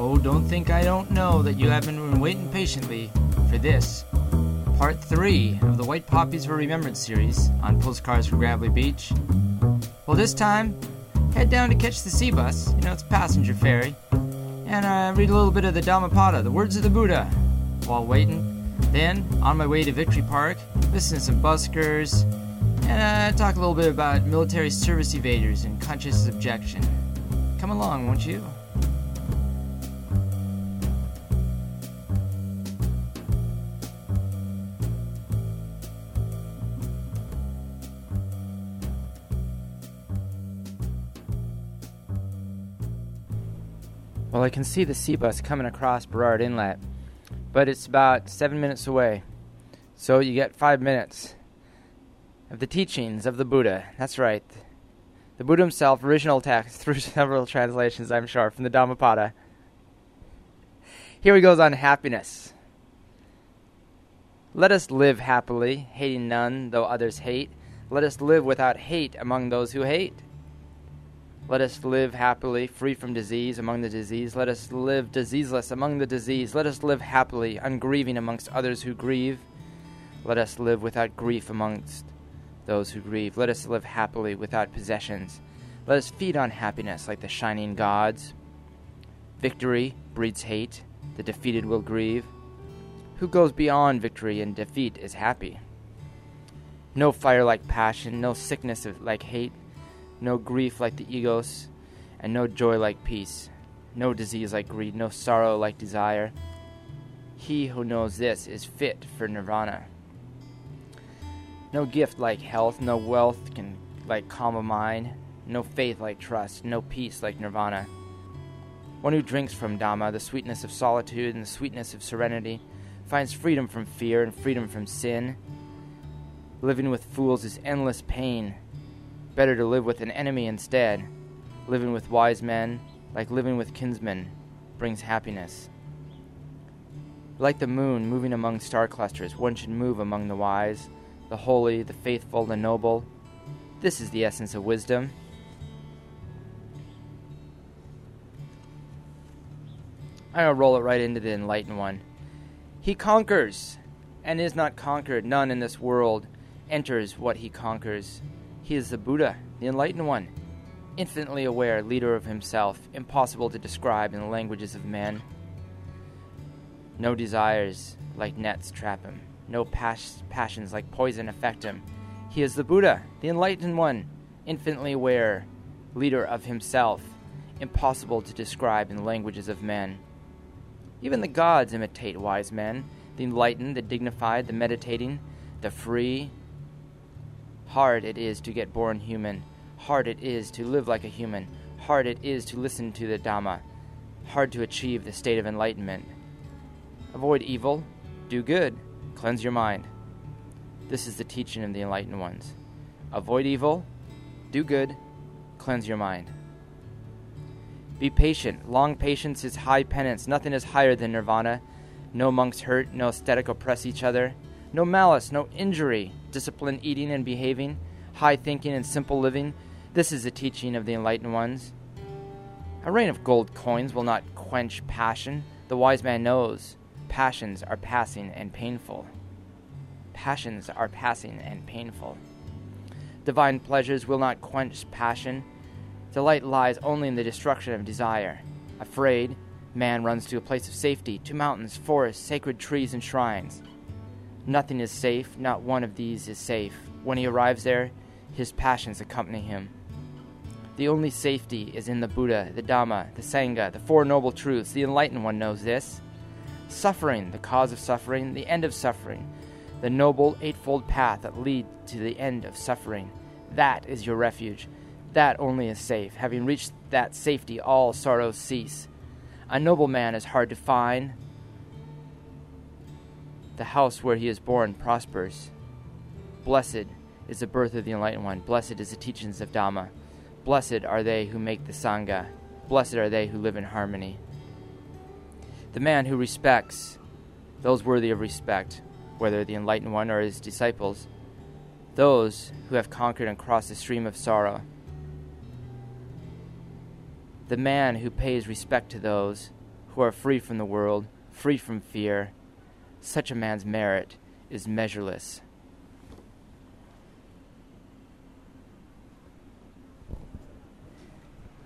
Oh, don't think I don't know that you have been waiting patiently for this. Part 3 of the White Poppies for Remembrance series on Postcards from Gravelly Beach. Well, this time, head down to catch the sea bus, you know, it's a passenger ferry, and uh, read a little bit of the Dhammapada, the words of the Buddha, while waiting. Then, on my way to Victory Park, listen to some buskers, and uh, talk a little bit about military service evaders and conscious objection. Come along, won't you? Well, I can see the sea bus coming across Burrard Inlet, but it's about seven minutes away. So you get five minutes of the teachings of the Buddha. That's right. The Buddha himself, original text, through several translations, I'm sure, from the Dhammapada. Here he goes on happiness. Let us live happily, hating none, though others hate. Let us live without hate among those who hate. Let us live happily, free from disease among the disease. Let us live diseaseless among the disease. Let us live happily, ungrieving amongst others who grieve. Let us live without grief amongst those who grieve. Let us live happily without possessions. Let us feed on happiness like the shining gods. Victory breeds hate. The defeated will grieve. Who goes beyond victory and defeat is happy. No fire like passion, no sickness like hate no grief like the egos, and no joy like peace, no disease like greed, no sorrow like desire. He who knows this is fit for nirvana. No gift like health, no wealth can like calm a mind, no faith like trust, no peace like nirvana. One who drinks from Dhamma, the sweetness of solitude and the sweetness of serenity, finds freedom from fear and freedom from sin. Living with fools is endless pain, better to live with an enemy instead. Living with wise men, like living with kinsmen, brings happiness. Like the moon moving among star clusters, one should move among the wise, the holy, the faithful, the noble. This is the essence of wisdom. To roll it right into the enlightened one. He conquers, and is not conquered. None in this world enters what he conquers. He is the Buddha, the Enlightened One, infinitely aware, leader of himself, impossible to describe in the languages of men. No desires like nets trap him, no pas- passions like poison affect him. He is the Buddha, the Enlightened One, infinitely aware, leader of himself, impossible to describe in the languages of men. Even the gods imitate wise men, the enlightened, the dignified, the meditating, the free, Hard it is to get born human. Hard it is to live like a human. Hard it is to listen to the Dhamma. Hard to achieve the state of enlightenment. Avoid evil, do good, cleanse your mind. This is the teaching of the enlightened ones. Avoid evil, do good, cleanse your mind. Be patient. Long patience is high penance. Nothing is higher than nirvana. No monks hurt, no ascetic oppress each other. No malice, no injury, disciplined eating and behaving, high thinking and simple living. This is the teaching of the enlightened ones. A rain of gold coins will not quench passion. The wise man knows passions are passing and painful. Passions are passing and painful. Divine pleasures will not quench passion. Delight lies only in the destruction of desire. Afraid, man runs to a place of safety, to mountains, forests, sacred trees, and shrines. Nothing is safe, not one of these is safe. When he arrives there, his passions accompany him. The only safety is in the Buddha, the Dhamma, the Sangha, the Four Noble Truths. The enlightened one knows this. Suffering, the cause of suffering, the end of suffering, the noble eightfold path that leads to the end of suffering. That is your refuge. That only is safe. Having reached that safety, all sorrows cease. A noble man is hard to find, the house where he is born prospers. Blessed is the birth of the Enlightened One. Blessed is the teachings of Dhamma. Blessed are they who make the Sangha. Blessed are they who live in harmony. The man who respects those worthy of respect, whether the Enlightened One or his disciples, those who have conquered and crossed the stream of sorrow. The man who pays respect to those who are free from the world, free from fear. Such a man's merit is measureless.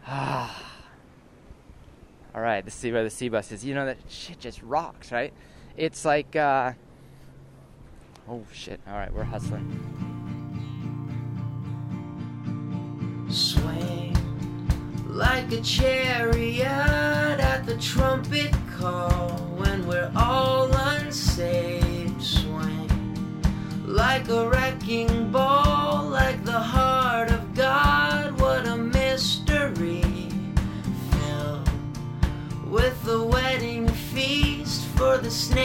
Ah. All right, let's see where the sea bus is. You know that shit just rocks, right? It's like, uh, oh shit. All right, we're hustling. Swing like a chariot at the trumpet call when we're all unsaved. Swing like a wrecking ball, like the heart of God. What a mystery filled with the wedding feast for the snakes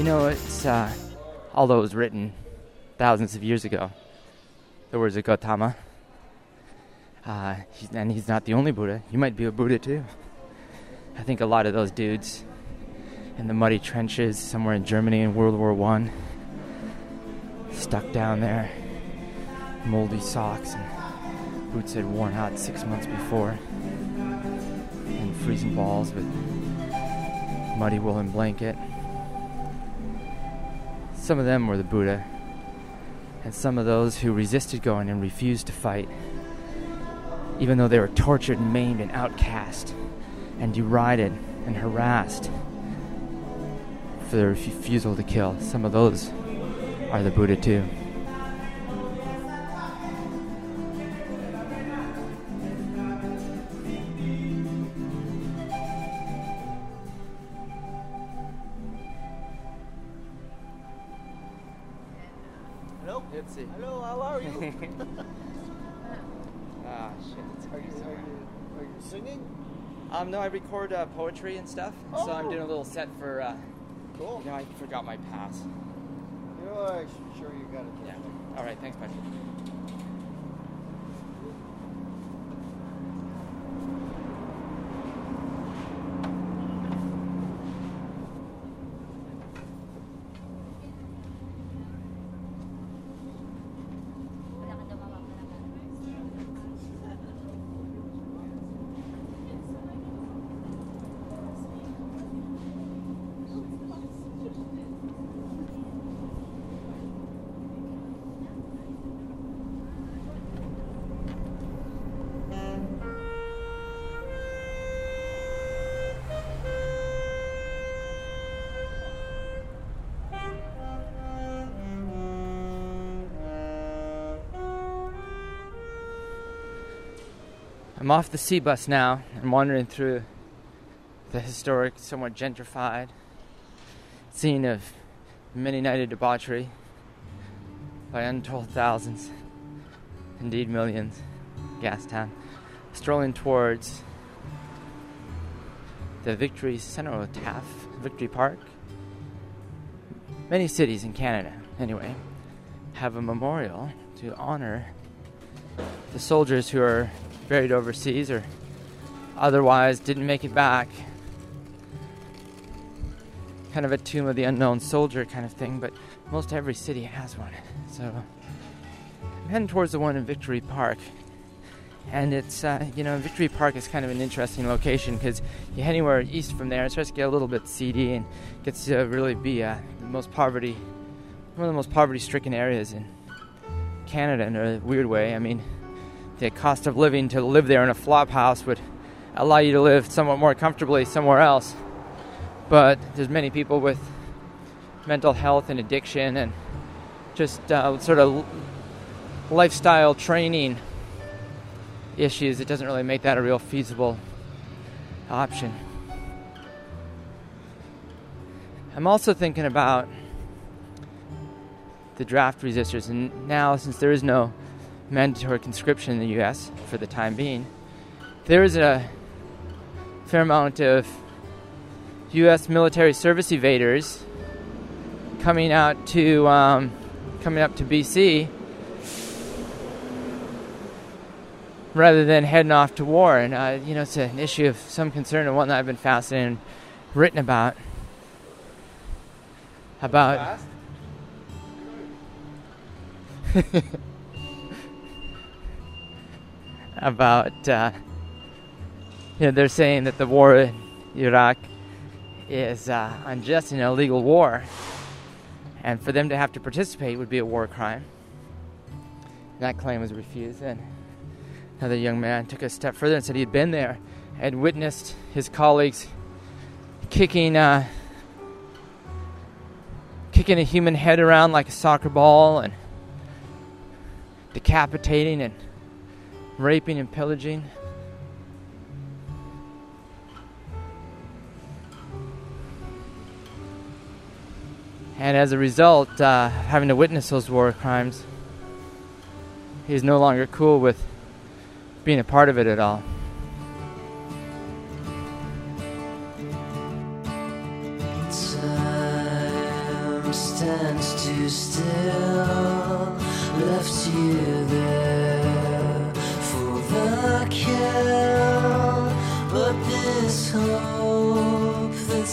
You know, it's uh, although it was written thousands of years ago, the words of Gautama. Uh, he's, and he's not the only Buddha. You might be a Buddha too. I think a lot of those dudes in the muddy trenches somewhere in Germany in World War One, stuck down there, moldy socks and boots had worn out six months before, and freezing balls with muddy woolen blanket. Some of them were the Buddha, and some of those who resisted going and refused to fight, even though they were tortured and maimed and outcast and derided and harassed for their refusal to kill. Some of those are the Buddha too. Um, no, I record uh, poetry and stuff, so I'm Oh. doing a little set for. Uh, Cool. you know, I forgot my pass. You know, I'm sure you got it. Yeah. All right. Thanks, Patrick. I'm off the sea bus now and wandering through the historic, somewhat gentrified scene of many nighted debauchery by untold thousands, indeed millions, Gastown, strolling towards the Victory Cenotaph, Victory Park. Many cities in Canada, anyway, have a memorial to honor the soldiers who are buried overseas or otherwise didn't make it back. Kind of a tomb of the unknown soldier kind of thing, but most every city has one. So I'm heading towards the one in Victory Park. And it's, uh, you know, Victory Park is kind of an interesting location because you head anywhere east from there, it starts to get a little bit seedy and gets to really be uh, the most poverty, one of the most poverty stricken areas in Canada in a weird way. I mean, the cost of living to live there in a flop house would allow you to live somewhat more comfortably somewhere else. But there's many people with mental health and addiction and just uh, sort of lifestyle training issues. It doesn't really make that a real feasible option. I'm also thinking about the draft resisters, and now since there is no mandatory conscription in the U.S. for the time being, there is a fair amount of U.S. military service evaders coming out to um, coming up to BC rather than heading off to war. And uh, you know, it's an issue of some concern and one that I've been fascinated and written about. About about uh, you know they're saying that the war in Iraq is uh, unjust and illegal war, and for them to have to participate would be a war crime. That claim was refused, and another young man took a step further and said he had been there and witnessed his colleagues kicking uh, kicking a human head around like a soccer ball and decapitating and raping and pillaging. And as a result, uh, having to witness those war crimes, he's no longer cool with being a part of it at all. Time stands too still,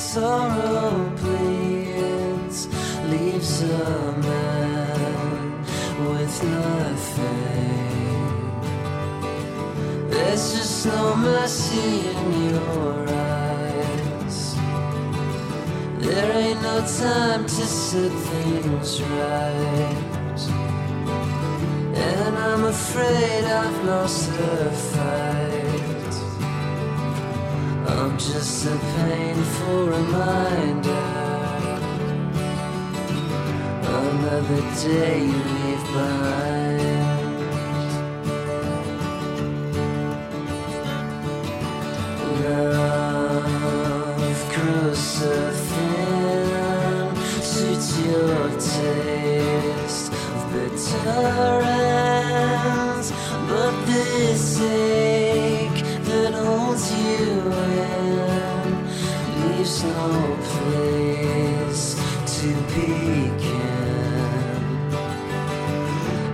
sorrow bleeds leaves a man with nothing. There's just no mercy in your eyes. There ain't no time to set things right. And I'm afraid I've lost the fight. I'm just a painful reminder. Another day you leave behind. Love grows so thin, suits your taste of utterance, but this that holds leaves no place to begin.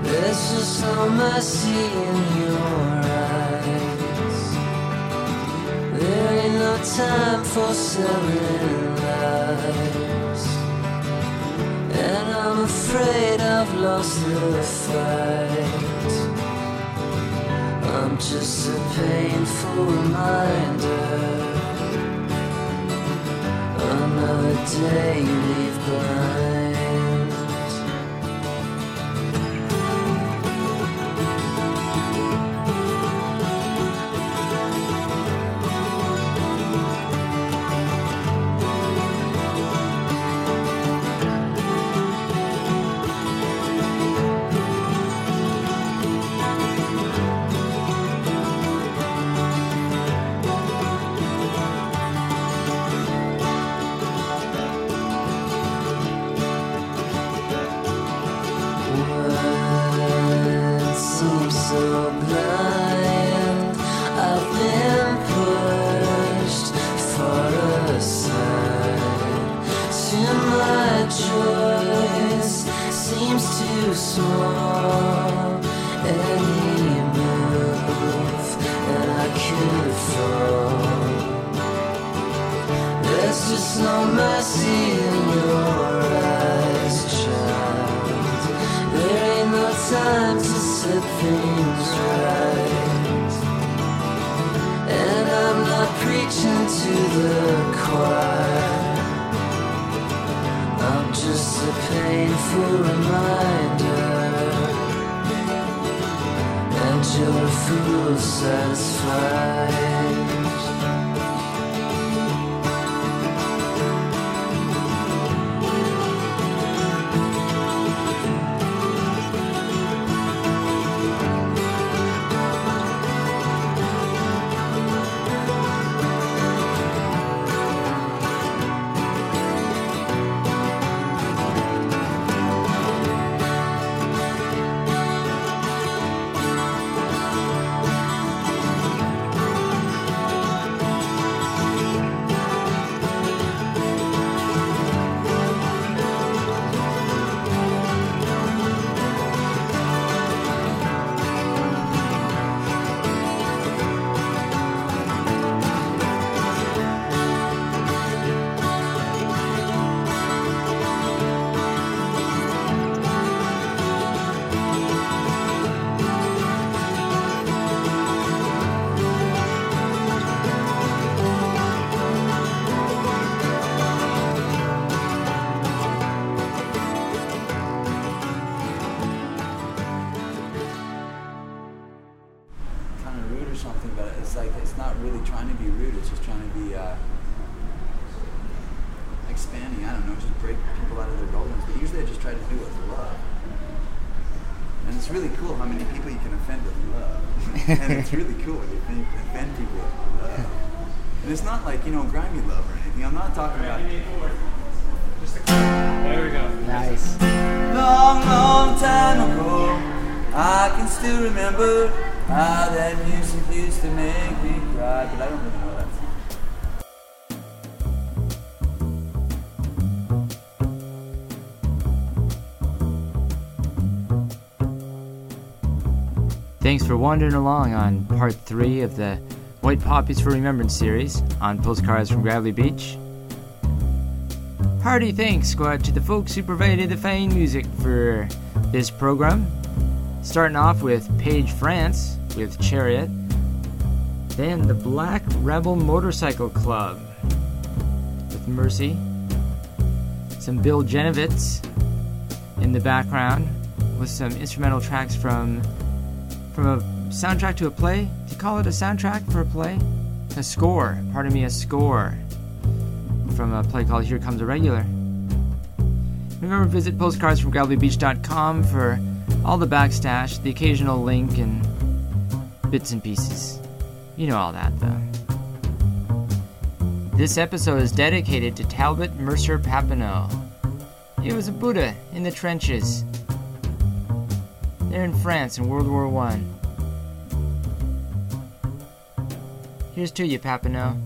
There's just no mercy in your eyes. There ain't no time for selling lies. And I'm afraid I've lost the fight. I'm just a painful reminder. Another day you leave behind. Satisfied. Try to do with love. And it's really cool how many people you can offend with love. and it's really cool when you offend, offend people with love. And it's not like you know grimy love or anything. I'm not talking about. There we go. Nice. Long, long time ago, I can still remember how that music used to make me cry. But I don't really know Thanks for wandering along on part three of the White Poppies for Remembrance series on Postcards from Gravelly Beach. Hearty thanks go out to the folks who provided the fine music for this program. Starting off with Page France with Chariot, then the Black Rebel Motorcycle Club with Mercy, some Bill Janovitz in the background with some instrumental tracks from from a soundtrack to a play. Do you call it a soundtrack for a play? A score. Pardon me, a score from a play called Here Comes a Regular. Remember, visit postcardsfromgravellybeach.com for all the backstash, the occasional link, and bits and pieces. You know all that, though. This episode is dedicated to Talbot Mercer Papineau. He was a Buddha in the trenches. They're in France in World War One. Here's to you, Papineau.